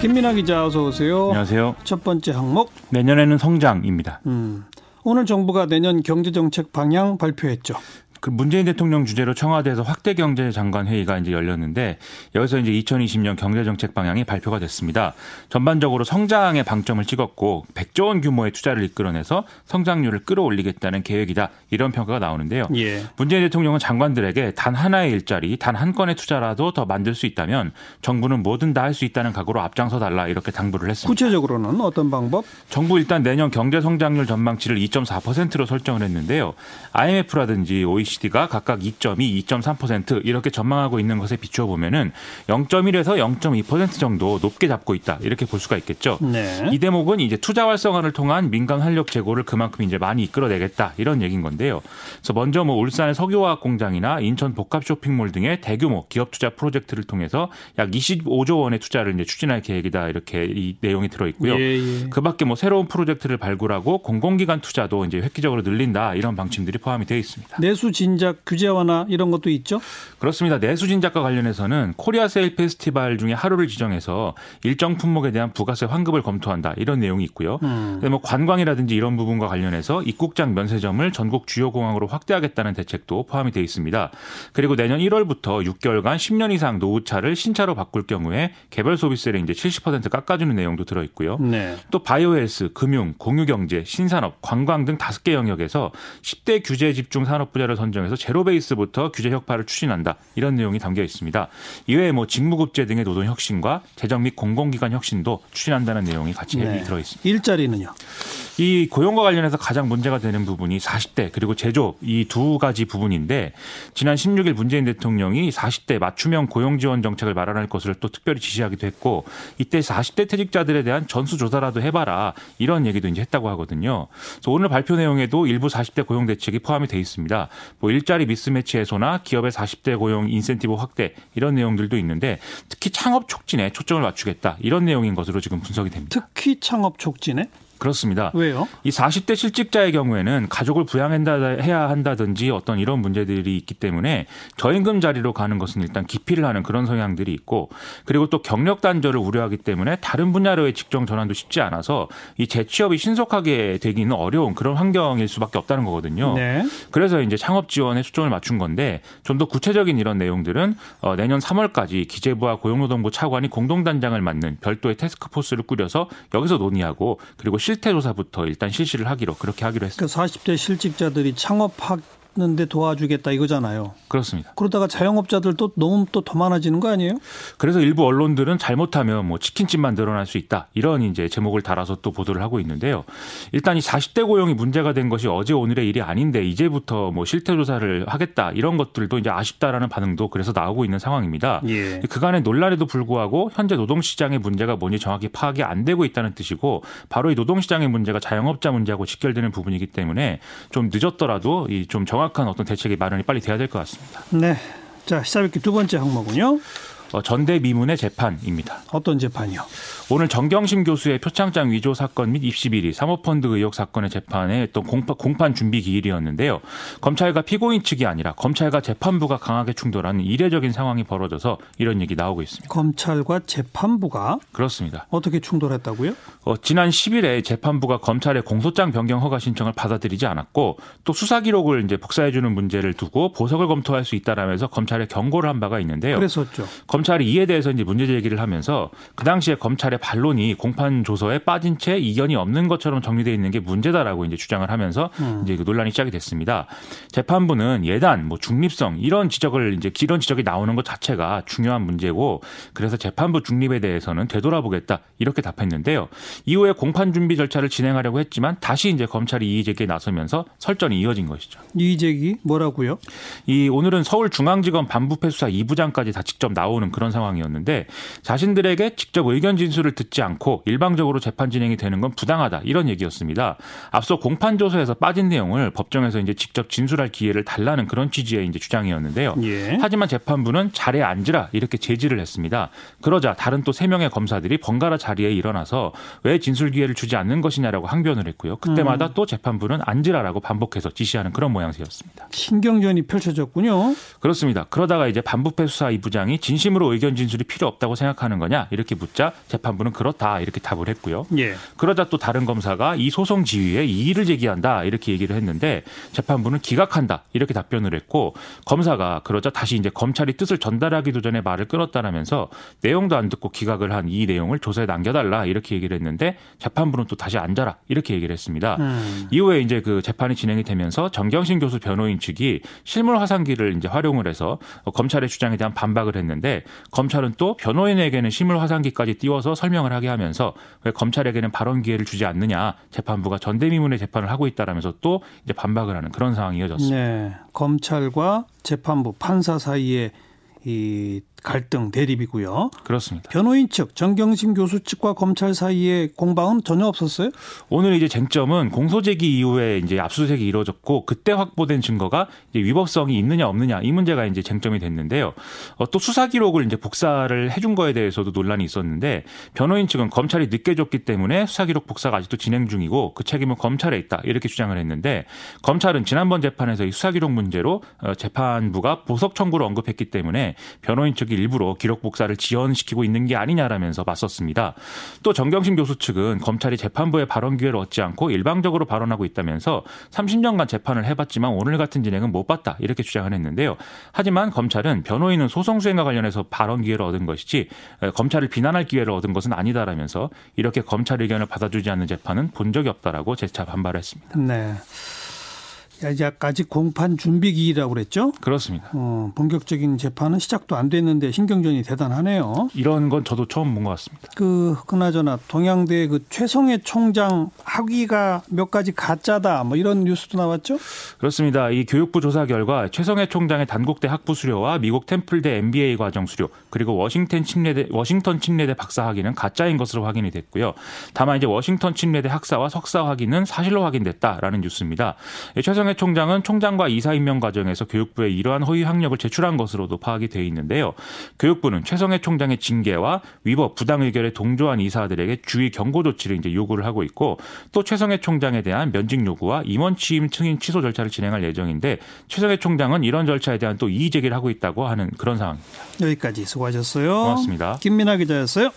김민아 기자 어서 오세요. 안녕하세요. 첫 번째 항목 내년에는 성장입니다. 음, 오늘 정부가 내년 경제정책 방향 발표했죠. 그 문재인 대통령 주재로 청와대에서 확대 경제 장관 회의가 이제 열렸는데 여기서 이제 2020년 경제 정책 방향이 발표가 됐습니다. 전반적으로 성장에 방점을 찍었고 100조 원 규모의 투자를 이끌어내서 성장률을 끌어올리겠다는 계획이다. 이런 평가가 나오는데요. 예. 문재인 대통령은 장관들에게 단 하나의 일자리, 단 한 건의 투자라도 더 만들 수 있다면 정부는 뭐든 다 할 수 있다는 각오로 앞장서 달라 이렇게 당부를 했습니다. 구체적으로는 어떤 방법? 정부 일단 내년 경제 성장률 전망치를 2.4%로 설정을 했는데요. IMF라든지 OECD 가 각각 2.2, 2.3% 이렇게 전망하고 있는 것에 비추어 보면은 0.1에서 0.2% 정도 높게 잡고 있다. 이렇게 볼 수가 있겠죠. 네. 이 대목은 이제 투자 활성화를 통한 민간 활력 제고를 그만큼 이제 많이 이끌어내겠다 이런 얘기인 건데요. 그래서 먼저 뭐 울산의 석유화학 공장이나 인천 복합 쇼핑몰 등의 대규모 기업 투자 프로젝트를 통해서 약 25조 원의 투자를 이제 추진할 계획이다 이렇게 이 내용이 들어 있고요. 예, 예. 그밖에 뭐 새로운 프로젝트를 발굴하고 공공기관 투자도 이제 획기적으로 늘린다 이런 방침들이 포함이 되어 있습니다. 내수 진작 규제 완화 이런 것도 있죠. 그렇습니다. 내수 진작과 관련해서는 코리아 세일 페스티벌 중에 하루를 지정해서 일정 품목에 대한 부가세 환급을 검토한다 이런 내용이 있고요. 음. 뭐 관광이라든지 이런 부분과 관련해서 입국장 면세점을 전국 주요 공항으로 확대하겠다는 대책도 포함이 되어 있습니다. 그리고 내년 1월부터 6개월간 10년 이상 노후차를 신차로 바꿀 경우에 개별 소비세를 이제 70% 깎아주는 내용도 들어 있고요. 네. 또 바이오헬스, 금융, 공유경제, 신산업, 관광 등 다섯 개 영역에서 10대 규제 집중 산업 분야를 선 정해서 제로 베이스부터 규제 혁파를 추진한다. 이런 내용이 담겨 있습니다. 이외에 뭐 직무급제 등의 노동 혁신과 재정 및 공공기관 혁신도 추진한다는 내용이 같이 네. 들어 있습니다. 일자리는요. 이 고용과 관련해서 가장 문제가 되는 부분이 40대 그리고 제조 이두 가지 부분인데 지난 16일 문재인 대통령이 40대 맞춤형 고용 지원 정책을 마련할 것을 또 특별히 지시하기도 했고 이때 40대 퇴직자들에 대한 전수 조사라도 해봐라 이런 얘기도 이제 했다고 하거든요. 그래서 오늘 발표 내용에도 일부 40대 고용 대책이 포함이 돼 있습니다. 뭐 일자리 미스매치 해소나 기업의 40대 고용 인센티브 확대 이런 내용들도 있는데 특히 창업 촉진에 초점을 맞추겠다 이런 내용인 것으로 지금 분석이 됩니다. 특히 창업 촉진에 그렇습니다. 왜요? 이 40대 실직자의 경우에는 가족을 부양한다 해야 한다든지 어떤 이런 문제들이 있기 때문에 저임금 자리로 가는 것은 일단 기피를 하는 그런 성향들이 있고 그리고 또 경력 단절을 우려하기 때문에 다른 분야로의 직종 전환도 쉽지 않아서 이 재취업이 신속하게 되기는 어려운 그런 환경일 수밖에 없다는 거거든요. 네. 그래서 이제 창업 지원에 초점을 맞춘 건데 좀 더 구체적인 이런 내용들은 어, 내년 3월까지 기재부와 고용노동부 차관이 공동단장을 맡는 별도의 테스크포스를 꾸려서 여기서 논의하고 그리고 실태 조사부터 일단 실시를 하기로 그렇게 하기로 했습니다. 그 40대 실직자들이 창업 하는데 도와주겠다 이거잖아요. 그렇습니다. 그러다가 자영업자들도 너무 또 더 많아지는 거 아니에요? 그래서 일부 언론들은 잘못하면 뭐 치킨집만 늘어날 수 있다 이런 이제 제목을 달아서 또 보도를 하고 있는데요. 일단 이 40대 고용이 문제가 된 것이 어제 오늘의 일이 아닌데 이제부터 뭐 실태 조사를 하겠다 이런 것들도 이제 아쉽다라는 반응도 그래서 나오고 있는 상황입니다. 예. 그간의 논란에도 불구하고 현재 노동시장의 문제가 뭔지 정확히 파악이 안 되고 있다는 뜻이고 바로 이 노동시장의 문제가 자영업자 문제하고 직결되는 부분이기 때문에 좀 늦었더라도 이좀 정 확한 어떤 대책이 마련이 빨리 돼야 될 것 같습니다. 네. 자, 시사뵙기 두 번째 항목은요. 어, 전대미문의 재판입니다. 어떤 재판이요? 오늘 정경심 교수의 표창장 위조 사건 및 입시 비리, 사모펀드 의혹 사건의 재판에 어떤 공판, 공판 준비 기일이었는데요. 검찰과 피고인 측이 아니라 검찰과 재판부가 강하게 충돌하는 이례적인 상황이 벌어져서 이런 얘기 나오고 있습니다. 검찰과 재판부가 그렇습니다. 어떻게 충돌했다고요? 어, 지난 10일에 재판부가 검찰의 공소장 변경 허가 신청을 받아들이지 않았고 또 수사 기록을 이제 복사해 주는 문제를 두고 보석을 검토할 수 있다라면서 검찰에 경고를 한 바가 있는데요. 그랬었죠. 검 찰이 이에 대해서 이제 문제 제기를 하면서 그 당시에 검찰의 반론이 공판 조서에 빠진 채 이견이 없는 것처럼 정리되어 있는 게 문제다라고 이제 주장을 하면서 음. 이제 그 논란이 시작이 됐습니다. 재판부는 예단, 뭐 중립성 이런 지적을 이제 이런 지적이 나오는 것 자체가 중요한 문제고 그래서 재판부 중립에 대해서는 되돌아보겠다 이렇게 답했는데요. 이후에 공판 준비 절차를 진행하려고 했지만 다시 이제 검찰이 이의 제기에 나서면서 설전이 이어진 것이죠. 이의 제기 뭐라고요? 이 오늘은 서울중앙지검 반부패 수사 2부장까지 다 직접 나오는 그런 상황이었는데 자신들에게 직접 의견 진술을 듣지 않고 일방적으로 재판 진행이 되는 건 부당하다 이런 얘기였습니다. 앞서 공판 조서에서 빠진 내용을 법정에서 이제 직접 진술할 기회를 달라는 그런 취지의 이제 주장이었는데요. 예. 하지만 재판부는 자리에 앉으라 이렇게 제지를 했습니다. 그러자 다른 또 세 명의 검사들이 번갈아 자리에 일어나서 왜 진술 기회를 주지 않는 것이냐라고 항변을 했고요. 그때마다 음. 또 재판부는 앉으라라고 반복해서 지시하는 그런 모양새였습니다. 신경전이 펼쳐졌군요. 그렇습니다. 그러다가 이제 반부패 수사 2부장이 진심으로 진심으로 의견 진술이 필요 없다고 생각하는 거냐 이렇게 묻자 재판부는 그렇다 이렇게 답을 했고요. 예. 그러자 또 다른 검사가 이 소송 지휘에 이의를 제기한다 이렇게 얘기를 했는데 재판부는 기각한다 이렇게 답변을 했고 검사가 그러자 다시 이제 검찰이 뜻을 전달하기도 전에 말을 끊었다라면서 내용도 안 듣고 기각을 한 이 내용을 조사에 남겨달라 이렇게 얘기를 했는데 재판부는 또 다시 앉아라 이렇게 얘기를 했습니다. 음. 이후에 이제 그 재판이 진행이 되면서 정경심 교수 변호인 측이 실물 화상기를 이제 활용을 해서 검찰의 주장에 대한 반박을 했는데 검찰은 또 변호인에게는 실물 화상기까지 띄워서 설명을 하게 하면서 왜 검찰에게는 발언 기회를 주지 않느냐 재판부가 전대미문의 재판을 하고 있다라면서 또 이제 반박을 하는 그런 상황이 이어졌습니다. 네. 검찰과 재판부 판사 사이에 이 갈등 대립이고요. 그렇습니다. 변호인 측 정경심 교수 측과 검찰 사이에 공방은 전혀 없었어요? 오늘 이제 쟁점은 공소 제기 이후에 이제 압수수색이 이루어졌고 그때 확보된 증거가 이제 위법성이 있느냐 없느냐 이 문제가 이제 쟁점이 됐는데요. 어, 또 수사 기록을 이제 복사를 해준 거에 대해서도 논란이 있었는데 변호인 측은 검찰이 늦게 줬기 때문에 수사 기록 복사가 아직도 진행 중이고 그 책임은 검찰에 있다 이렇게 주장을 했는데 검찰은 지난번 재판에서 이 수사 기록 문제로 어, 재판부가 보석 청구를 언급했기 때문에 변호인 측 측이 일부러 기록 복사를 지연시키고 있는 게 아니냐라면서 맞섰습니다. 또 정경심 교수 측은 검찰이 재판부의 발언 기회를 얻지 않고 일방적으로 발언하고 있다면서 30년간 재판을 해봤지만 오늘 같은 진행은 못 봤다 이렇게 주장을 했는데요. 하지만 검찰은 변호인은 소송 수행과 관련해서 발언 기회를 얻은 것이지 검찰을 비난할 기회를 얻은 것은 아니다라면서 이렇게 검찰 의견을 받아주지 않는 재판은 본 적이 없다라고 재차 반발했습니다. 네. 이제 아직 공판 준비 기일이라고 그랬죠? 그렇습니다. 어, 본격적인 재판은 시작도 안 됐는데 신경전이 대단하네요. 이런 건 저도 처음 본 것 같습니다. 그 그나저나 동양대 그 최성해 총장 학위가 몇 가지 가짜다 뭐 이런 뉴스도 나왔죠? 그렇습니다. 이 교육부 조사 결과 최성해 총장의 단국대 학부 수료와 미국 템플대 MBA 과정 수료 그리고 워싱턴 침례대 워싱턴 침례대 박사 학위는 가짜인 것으로 확인이 됐고요. 다만 이제 워싱턴 침례대 학사와 석사 학위는 사실로 확인됐다라는 뉴스입니다. 최성해 총장은 총장과 이사 임명 과정에서 교육부에 이러한 허위 학력을 제출한 것으로도 파악이 돼 있는데요. 교육부는 최성해 총장의 징계와 위법 부당 의결에 동조한 이사들에게 주의 경고 조치를 이제 요구를 하고 있고 또 최성해 총장에 대한 면직 요구와 임원 취임 승인 취소 절차를 진행할 예정인데 최성해 총장은 이런 절차에 대한 또 이의 제기를 하고 있다고 하는 그런 상황입니다. 여기까지 수고하셨어요. 고맙습니다. 김민아 기자였어요.